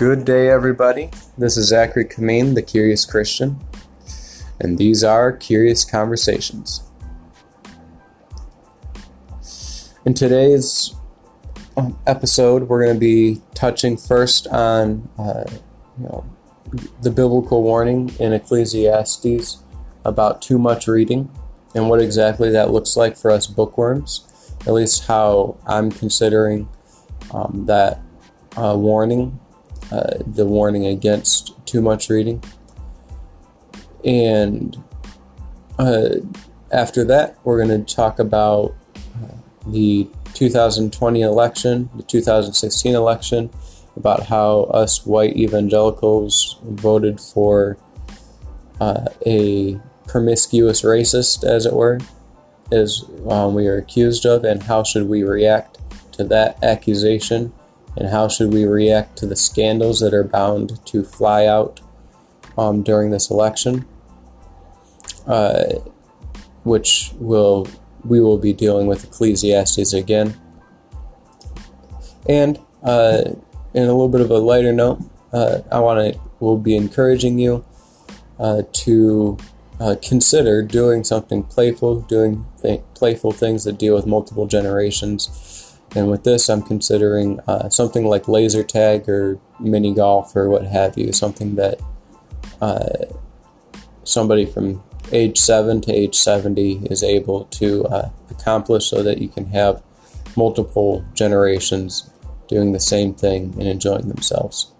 Good day, everybody. This is Zachary Kameen, the Curious Christian, and these are Curious Conversations. In today's um, episode, we're going to be touching first on uh, you know, the biblical warning in Ecclesiastes about too much reading and what exactly that looks like for us bookworms, at least how I'm considering um, that uh, warning, uh, the warning against too much reading. And uh, after that, we're going to talk about uh, the 2020 election, the 2016 election, about how us white evangelicals voted for uh, a promiscuous racist, as it were, as um, we are accused of, and how should we react to that accusation, and how should we react to the scandals that are bound to fly out um, during this election, uh, which will we will be dealing with Ecclesiastes again, and uh, in a little bit of a lighter note, uh, I want to will be encouraging you uh, to uh, consider doing something playful, doing th- playful things that deal with multiple generations. And with this, I'm considering uh, something like laser tag or mini golf or what have you, something that uh, somebody from age 7 to age 70 is able to uh, accomplish so that you can have multiple generations doing the same thing and enjoying themselves.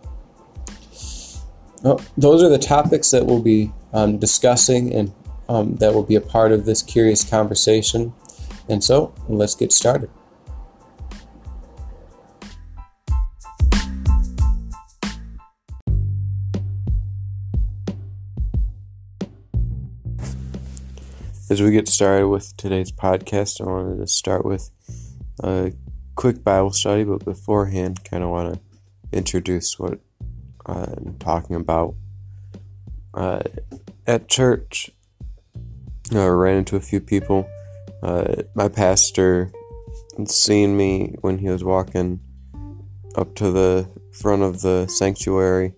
Well, those are the topics that we'll be um, discussing and um, that will be a part of this curious conversation. And so, let's get started. As we get started with today's podcast, I wanted to start with a quick Bible study, but beforehand, kind of want to introduce what I'm talking about. Uh, at church, I ran into a few people. Uh, my pastor seen me when he was walking up to the front of the sanctuary,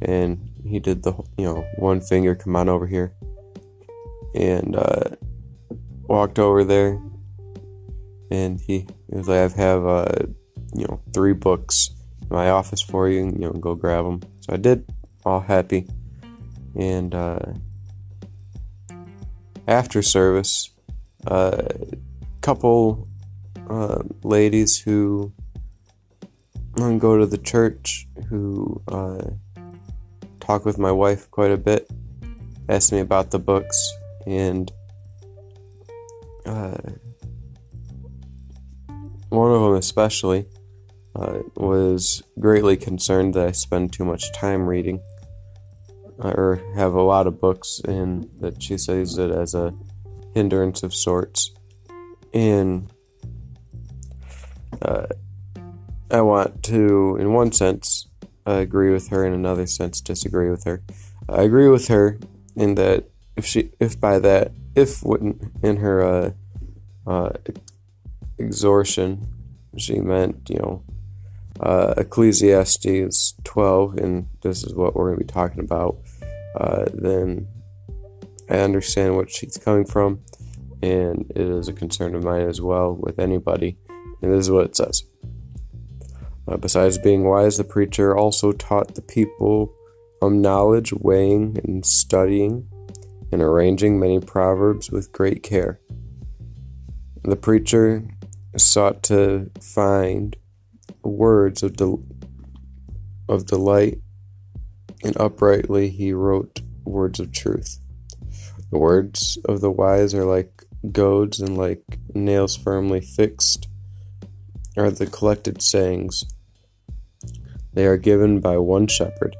and he did the you know one finger, come on over here, and uh, walked over there, and he, was like, "I have uh, you know three books in my office for you, and you know go grab them." So I did, all happy. And uh, after service, a uh, couple uh, ladies who go to the church who uh, talk with my wife quite a bit asked me about the books and uh, one of them especially uh, was greatly concerned that I spend too much time reading or have a lot of books, and that she sees it as a hindrance of sorts. And uh, I want to, in one sense, uh, agree with her, in another sense, disagree with her. I agree with her in that if she, if by that, if wouldn't in her uh, uh, exhortation, she meant, you know, uh, Ecclesiastes 12, and this is what we're going to be talking about, uh, then I understand what she's coming from, and it is a concern of mine as well with anybody. And this is what it says. Uh, besides being wise, the preacher also taught the people of knowledge, weighing and studying, and arranging many proverbs with great care. The preacher sought to find words of, del- of delight, and uprightly he wrote words of truth. The words of the wise are like goads, and like nails firmly fixed are the collected sayings. They are given by one shepherd.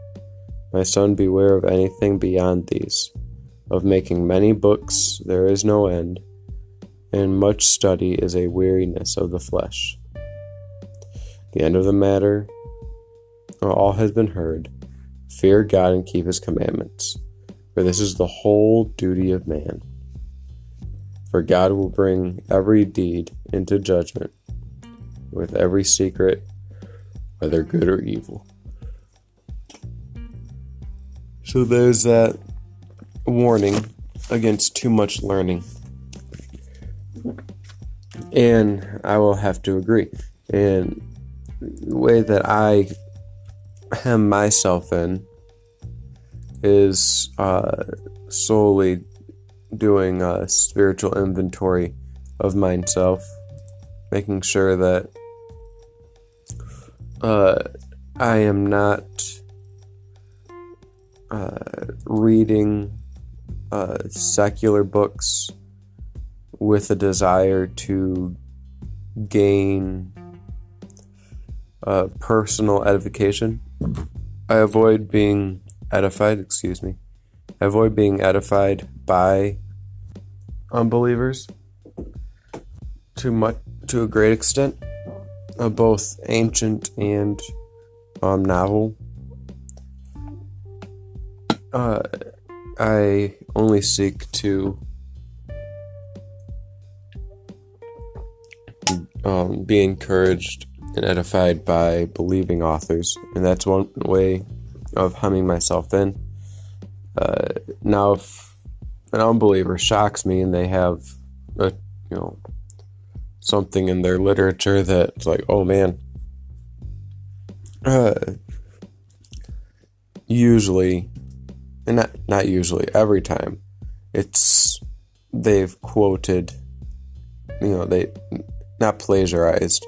My son, beware of anything beyond these. Of making many books there is no end, and much study is a weariness of the flesh. The end of the matter, all has been heard. Fear God and keep his commandments, for this is the whole duty of man. For God will bring every deed into judgment, with every secret, whether good or evil. So there's that warning against too much learning. And I will have to agree. And the way that I hem myself in is uh, solely doing a spiritual inventory of myself, making sure that uh, I am not uh, reading uh, secular books with a desire to gain uh, personal edification. I avoid being edified, excuse me. I avoid being edified by unbelievers to much to a great extent, uh, both ancient and um, novel. Uh, I only seek to um, be encouraged and edified by believing authors, and that's one way of humming myself in. Uh, now, if an unbeliever shocks me and they have a you know something in their literature that's like, oh man, uh, usually, and not not usually, every time, it's they've quoted, you know, they not plagiarized,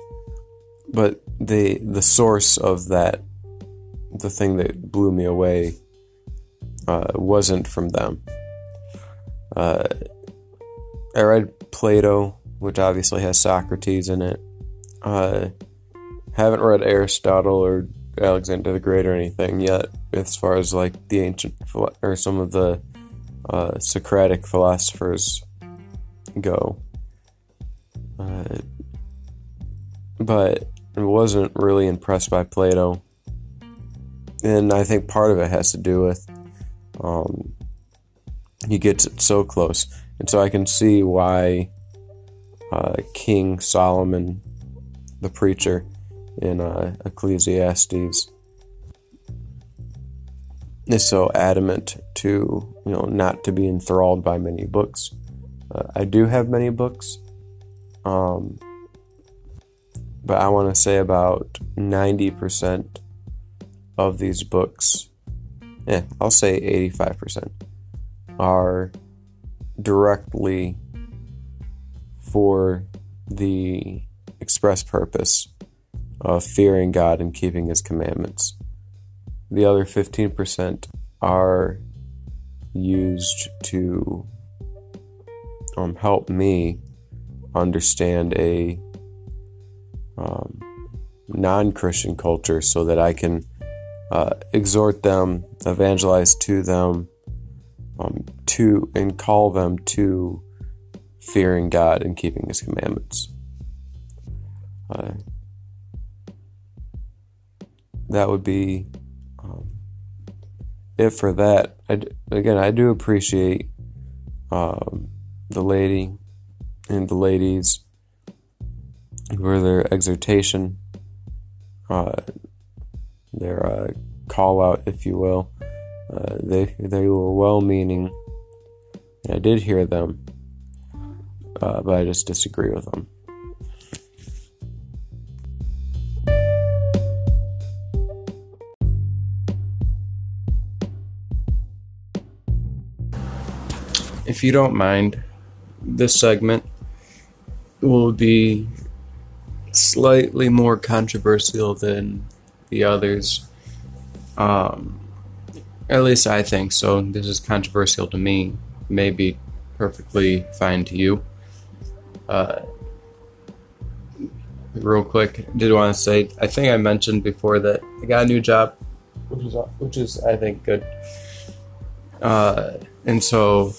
but the the source of that, the thing that blew me away, uh, wasn't from them. Uh, I read Plato, which obviously has Socrates in it. Uh, haven't read Aristotle or Alexander the Great or anything yet, as far as like the ancient or some of the uh, Socratic philosophers go. Uh, but I wasn't really impressed by Plato, and I think part of it has to do with um, he gets it so close, and so I can see why uh, King Solomon, the preacher in uh, Ecclesiastes, is so adamant to you know not to be enthralled by many books. Uh, I do have many books, um, but I want to say about ninety percent of these books, yeah, I'll say eighty-five percent are directly for the express purpose of fearing God and keeping His commandments. The other 15% are used to um, help me understand a um, non Christian culture so that I can uh, exhort them, evangelize to them, um, to and call them to fearing God and keeping His commandments. Uh, that would be um, it for that. I, again, I do appreciate um, the lady and the ladies for their exhortation, uh, their uh, call out, if you will. Uh, they they were well meaning. I did hear them, uh, but I just disagree with them. If you don't mind, this segment will be slightly more controversial than the others. Um, at least I think so. This is controversial to me. Maybe perfectly fine to you. Uh, real quick, did want to say I think I mentioned before that I got a new job, which is which is I think good. Uh, and so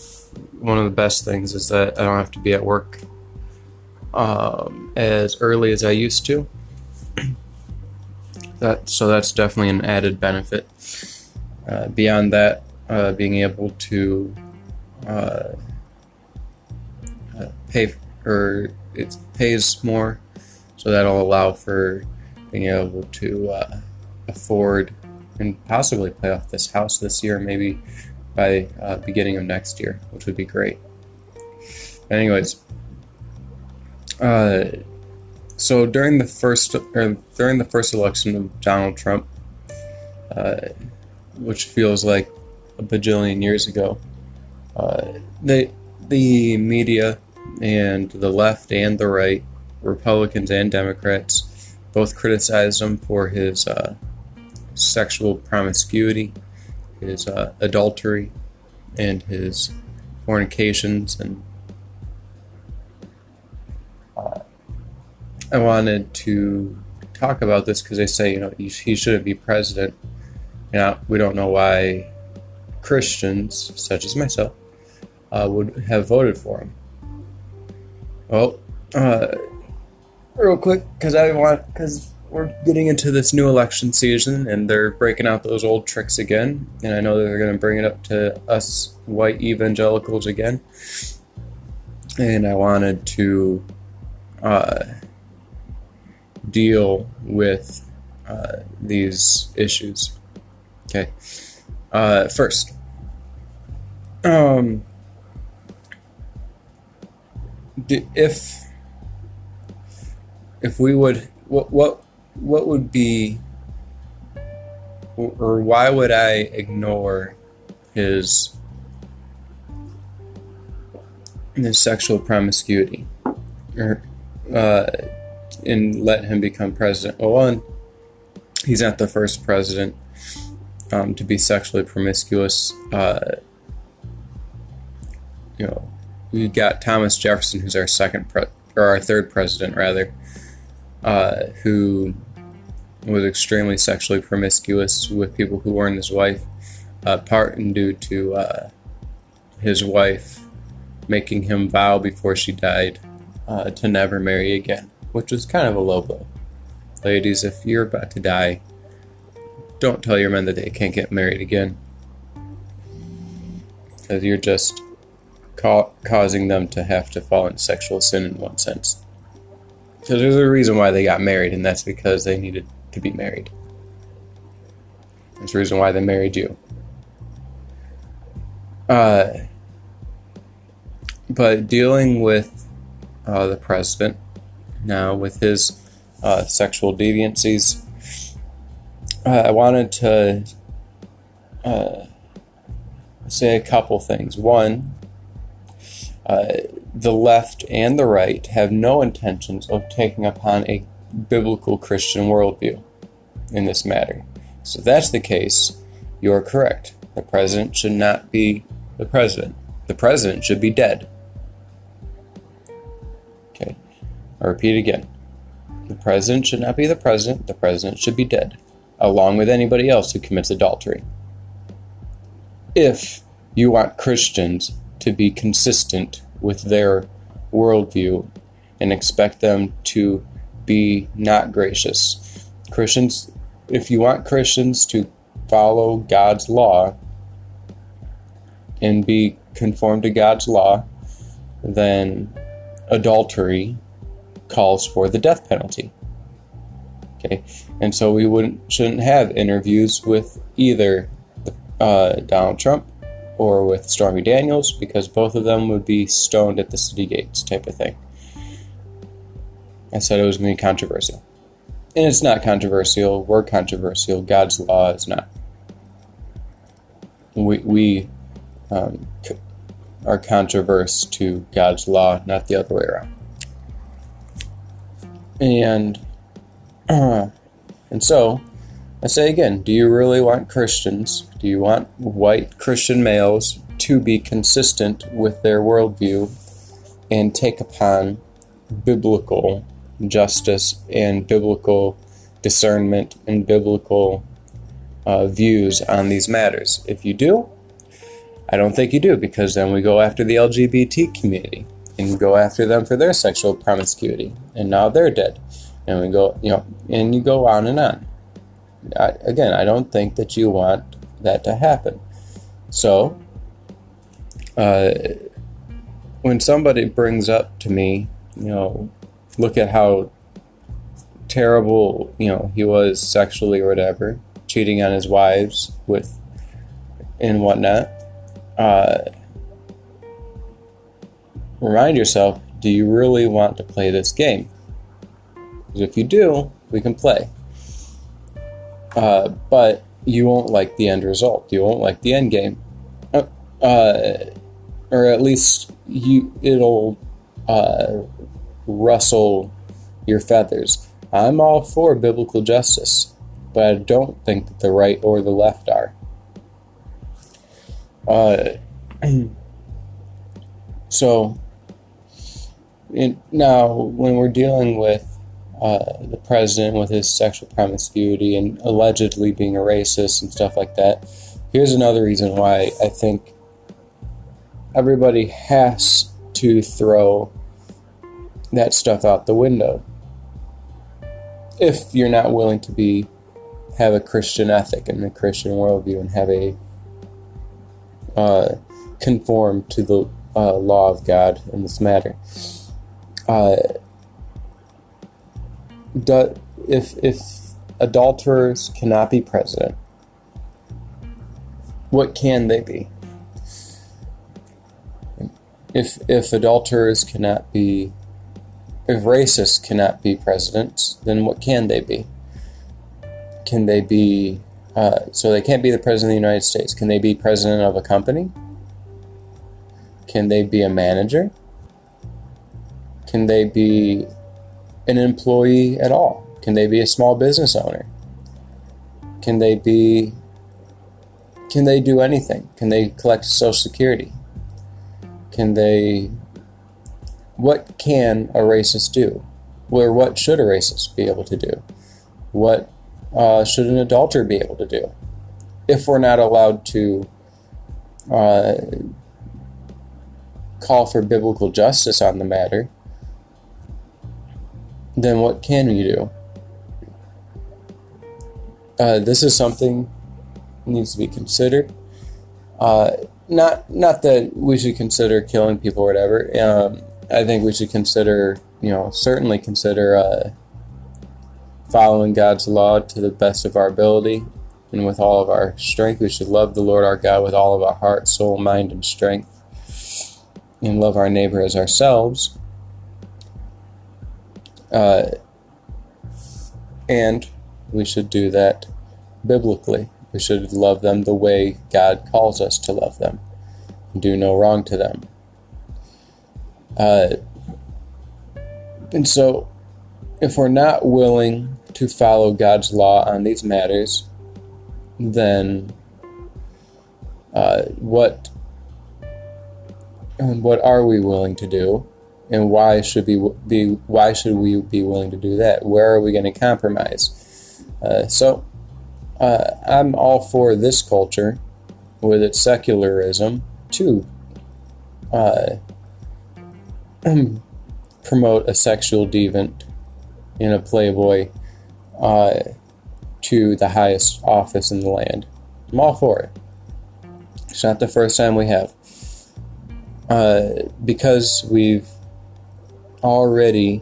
one of the best things is that I don't have to be at work um, as early as I used to. that so that's definitely an added benefit. Uh, beyond that, uh, being able to uh, uh, pay or it pays more, so that'll allow for being able to uh, afford and possibly pay off this house this year, maybe by uh, beginning of next year, which would be great. Anyways, uh, so during the first or during the first election of Donald Trump, uh, which feels like a bajillion years ago, uh, the the media and the left and the right, Republicans and Democrats, both criticized him for his uh, sexual promiscuity, his uh, adultery, and his fornications. And uh, I wanted to talk about this because they say, you know, he, he shouldn't be president. Now, we don't know why Christians, such as myself, uh, would have voted for him. Well, uh, real quick, because I want, because we're getting into this new election season and they're breaking out those old tricks again. And I know they're going to bring it up to us white evangelicals again. And I wanted to uh, deal with uh, these issues. Okay. Uh, first, um, if if we would what what what would be or why would I ignore his his sexual promiscuity or uh, and let him become president? Well, one, he's not the first president um, to be sexually promiscuous. Uh, you know, we got Thomas Jefferson, who's our second pre- or our third president rather, uh, who was extremely sexually promiscuous with people who weren't his wife, uh, part and due to uh, his wife making him vow before she died uh, to never marry again, which was kind of a low blow. Ladies, if you're about to die, don't tell your men that they can't get married again. Because you're just ca- causing them to have to fall into sexual sin in one sense. So there's a reason why they got married, and that's because they needed to be married. That's the reason why they married you. Uh, but dealing with uh, the president now with his uh, sexual deviancies, uh, I wanted to uh, say a couple things. One, uh, the left and the right have no intentions of taking upon a biblical Christian worldview in this matter. So if that's the case, you're correct. The president should not be the president. The president should be dead. Okay. I repeat again. The president should not be the president. The president should be dead, along with anybody else who commits adultery. If you want Christians to be consistent with their worldview and expect them to be not gracious. Christians, if you want Christians to follow God's law and be conformed to God's law, then adultery calls for the death penalty. Okay, and so we wouldn't shouldn't have interviews with either uh, Donald Trump or with Stormy Daniels because both of them would be stoned at the city gates, type of thing. I said it was going to be controversial. And it's not controversial. We're controversial. God's law is not. We, we um, are controverse to God's law, not the other way around. And uh, and so I say again, do you really want Christians? Do you want white Christian males to be consistent with their worldview and take upon biblical justice and biblical discernment and biblical uh, views on these matters? If you do, I don't think you do because then we go after the LGBT community and go after them for their sexual promiscuity, and now they're dead. And we go, you know, and you go on and on. I, again, I don't think that you want that to happen. So, uh, when somebody brings up to me, you know, look at how terrible, you know, he was sexually or whatever, cheating on his wives with and whatnot, uh, remind yourself do you really want to play this game? Because if you do, we can play. Uh, but you won't like the end result. You won't like the end game. Uh, uh or at least you it'll uh, rustle your feathers. I'm all for biblical justice, but I don't think that the right or the left are. Uh, so, in, now when we're dealing with uh, the president with his sexual promiscuity and allegedly being a racist and stuff like that, here's another reason why I think everybody has to throw that stuff out the window if you're not willing to be have a Christian ethic and a Christian worldview and have a uh, conform to the uh, law of God in this matter. Uh, if if adulterers cannot be president, what can they be? If if adulterers cannot be, if racists cannot be presidents, then what can they be? Can they be? Uh, so they can't be the president of the United States. Can they be president of a company? Can they be a manager? Can they be an employee at all? Can they be a small business owner? Can they be can they do anything? Can they collect social security? Can they what can a racist do? Or what should a racist be able to do? What uh, should an adulterer be able to do? If we're not allowed to uh, call for biblical justice on the matter, then what can we do? Uh, this is something needs to be considered. Uh, not not that we should consider killing people or whatever. Um, I think we should consider, you know, certainly consider uh, following God's law to the best of our ability and with all of our strength. We should love the Lord our God with all of our heart, soul, mind, and strength, and love our neighbor as ourselves. Uh, and we should do that biblically. We should love them the way God calls us to love them and do no wrong to them. Uh, and so, if we're not willing to follow God's law on these matters, then uh, what what are we willing to do, and why should we be why should we be willing to do that? Where are we going to compromise? Uh, so, uh, I'm all for this culture with its secularism too. uh, promote a sexual deviant in a playboy uh, to the highest office in the land. I'm all for it. It's not the first time we have. Uh, because we've already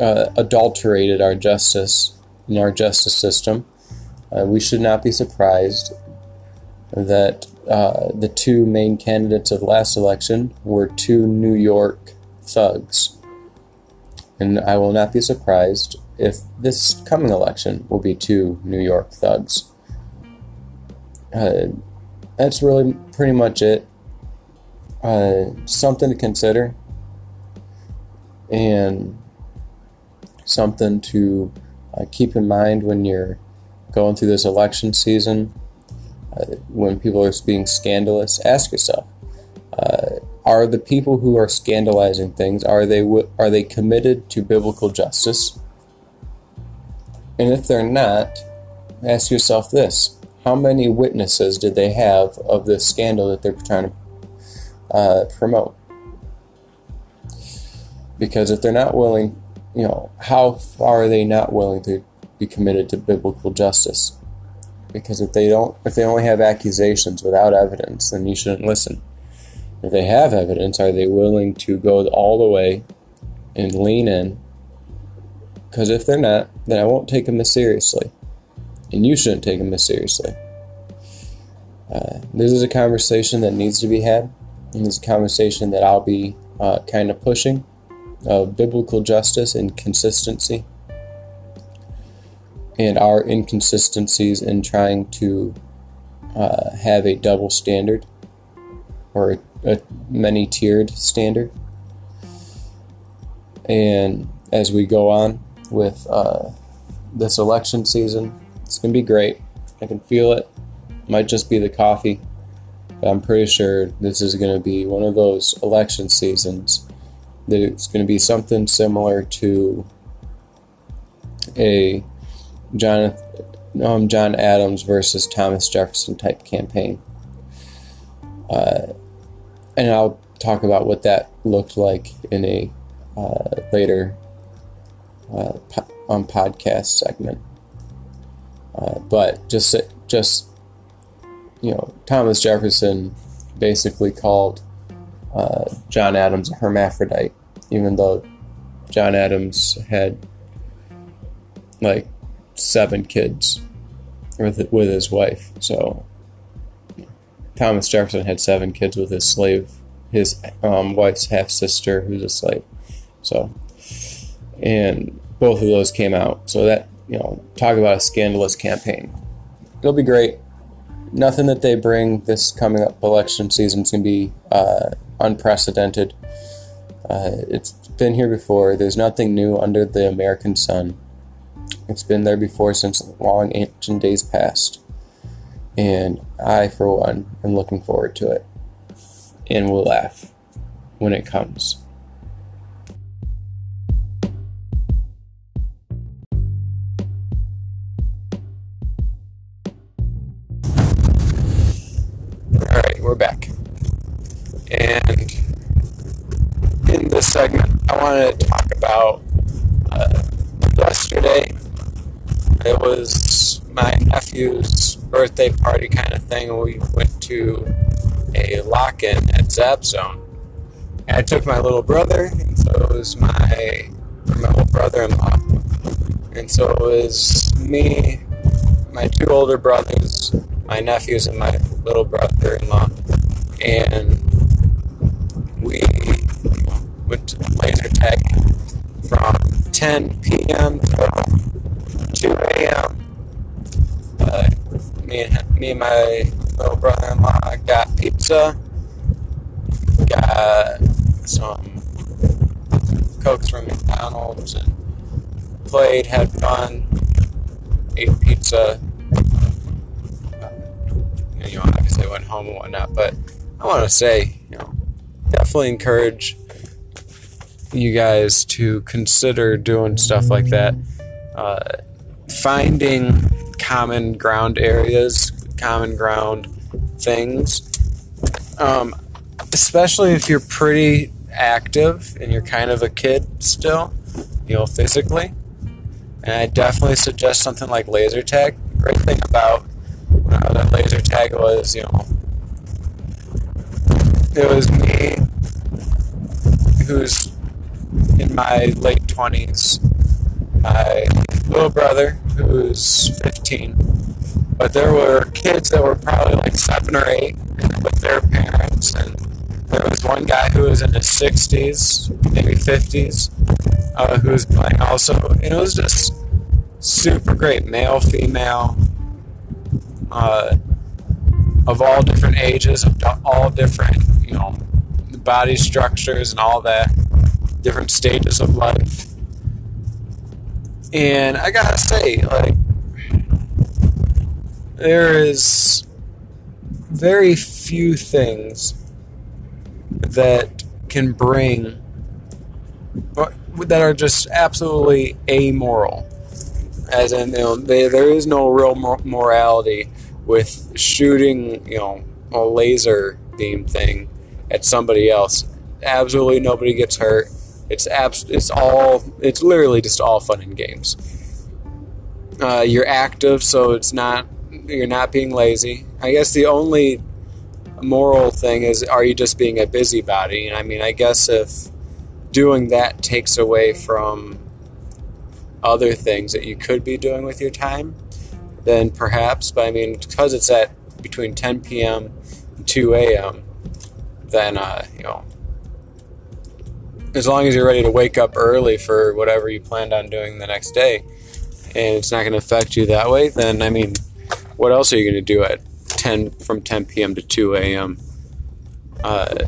uh, adulterated our justice in our justice system. Uh, we should not be surprised that uh, the two main candidates of last election were two New York thugs. And I will not be surprised if this coming election will be two New York thugs. Uh, that's really pretty much it. Uh, something to consider and something to uh, keep in mind when you're going through this election season, when people are being scandalous, ask yourself: uh, Are the people who are scandalizing things are they are they committed to biblical justice? And if they're not, ask yourself this: How many witnesses did they have of this scandal that they're trying to uh, promote? Because if they're not willing you know, how far are they not willing to be committed to biblical justice? Because if they don't, if they only have accusations without evidence, then you shouldn't listen. If they have evidence, are they willing to go all the way and lean in? Because if they're not, then I won't take them as seriously. and you shouldn't take them as seriously. Uh, this is a conversation that needs to be had, and this is a conversation that I'll be uh, kind of pushing of biblical justice and consistency, and our inconsistencies in trying to uh, have a double standard or a, a many tiered standard. And as we go on with uh, this election season, it's going to be great. I can feel it. Might just be the coffee, but I'm pretty sure this is going to be one of those election seasons that it's going to be something similar to a John, um, John Adams versus Thomas Jefferson type campaign. Uh, and I'll talk about what that looked like in a uh, later uh, po- on podcast segment. Uh, but just just you know, Thomas Jefferson basically called uh, John Adams a hermaphrodite, even though John Adams had like seven kids with with his wife. So Thomas Jefferson had seven kids with his slave, his um, wife's half sister, who's a slave. So, and both of those came out. So that you know, talk about a scandalous campaign. It'll be great. Nothing that they bring this coming up election season is going to be uh, unprecedented. Uh, it's been here before. There's nothing new under the American sun. It's been there before since long ancient days past. And I, for one, am looking forward to it. And will laugh when it comes. Alright, we're back. And in this segment, I wanted to talk about uh, yesterday. It was my nephew's birthday party kind of thing. We went to a lock in at Zap Zone. I took my little brother, and so it was my, my brother in law. And so it was me, my two older brothers, my nephews, and my little brother in law. And we went to laser tag from 10 p.m. to 2 a.m. Uh, me and me and my little brother-in-law got pizza, got some cokes from McDonald's, and played, had fun, ate pizza. And, you know, obviously I went home and whatnot, but I want to say, you know, definitely encourage you guys to consider doing stuff like that. Uh, finding common ground areas, common ground things, um, especially if you're pretty active and you're kind of a kid still, you know, physically. And I definitely suggest something like laser tag. Great thing about when I was at laser tag was, you know, it was me who's in my late 20s, my little brother who's 15, but there were kids that were probably like seven or eight with their parents, and there was one guy who was in his 60s, maybe 50s, uh, who was playing also, and it was just super great, male, female, uh, of all different ages, of all different, you know, body structures and all that, different stages of life. And I gotta say, like, there is very few things that can bring that are just absolutely amoral. As in, you know, they, there is no real morality with shooting, you know, a laser beam thing at somebody else. Absolutely nobody gets hurt. It's abs- It's all. It's literally just all fun and games. Uh, you're active, so it's not. You're not being lazy. I guess the only moral thing is, are you just being a busybody? And I mean, I guess if doing that takes away from other things that you could be doing with your time, then perhaps, but I mean, because it's at between 10 p.m. and 2 a.m., then, uh, you know, as long as you're ready to wake up early for whatever you planned on doing the next day, and it's not going to affect you that way, then, I mean, what else are you going to do at 10 from 10 p.m. to 2 a.m.? Uh,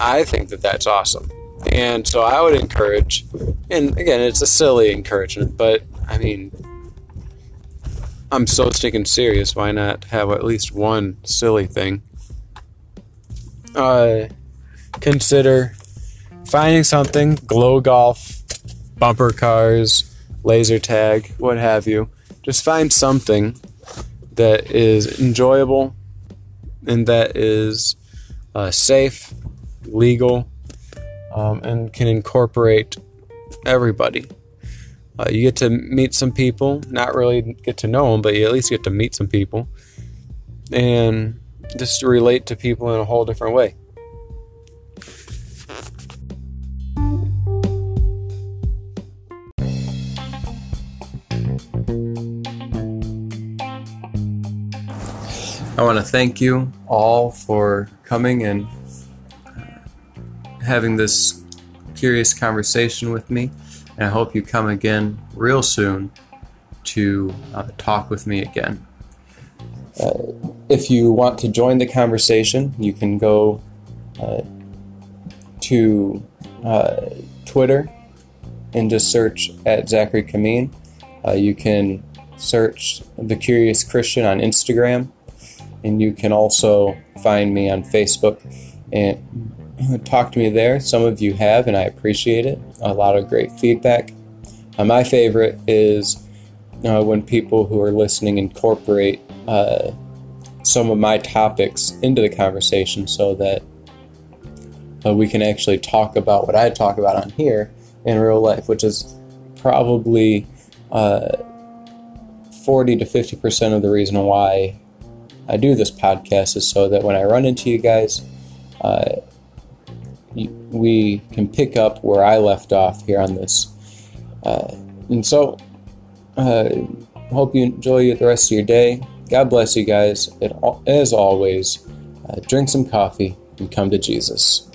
I think that that's awesome. And so I would encourage, and again, it's a silly encouragement, but I mean, I'm so sticking serious. Why not have at least one silly thing? Uh, consider finding something glow golf, bumper cars, laser tag, what have you. Just find something that is enjoyable and that is uh, safe, legal, um, and can incorporate everybody. Uh, you get to meet some people, not really get to know them, but you at least get to meet some people and just relate to people in a whole different way. I want to thank you all for coming and having this curious conversation with me. And I hope you come again real soon to uh, talk with me again. Uh, if you want to join the conversation, you can go uh, to uh, Twitter and just search at Zachary Kameen. Uh, you can search The Curious Christian on Instagram and you can also find me on Facebook and talk to me there. Some of you have, and I appreciate it. A lot of great feedback. Uh, my favorite is uh, when people who are listening incorporate uh, some of my topics into the conversation so that uh, we can actually talk about what I talk about on here in real life, which is probably uh, 40 to 50% of the reason why I do this podcast is so that when I run into you guys, uh, we can pick up where I left off here on this. Uh, and so, uh, hope you enjoy the rest of your day. God bless you guys. It, as always, uh, drink some coffee and come to Jesus.